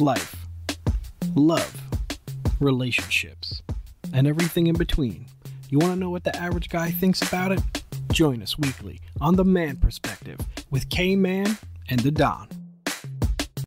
life, love, relationships, and everything in between. You want to know what the average guy thinks about it? Join us weekly on The Man Perspective with K Man and the Don.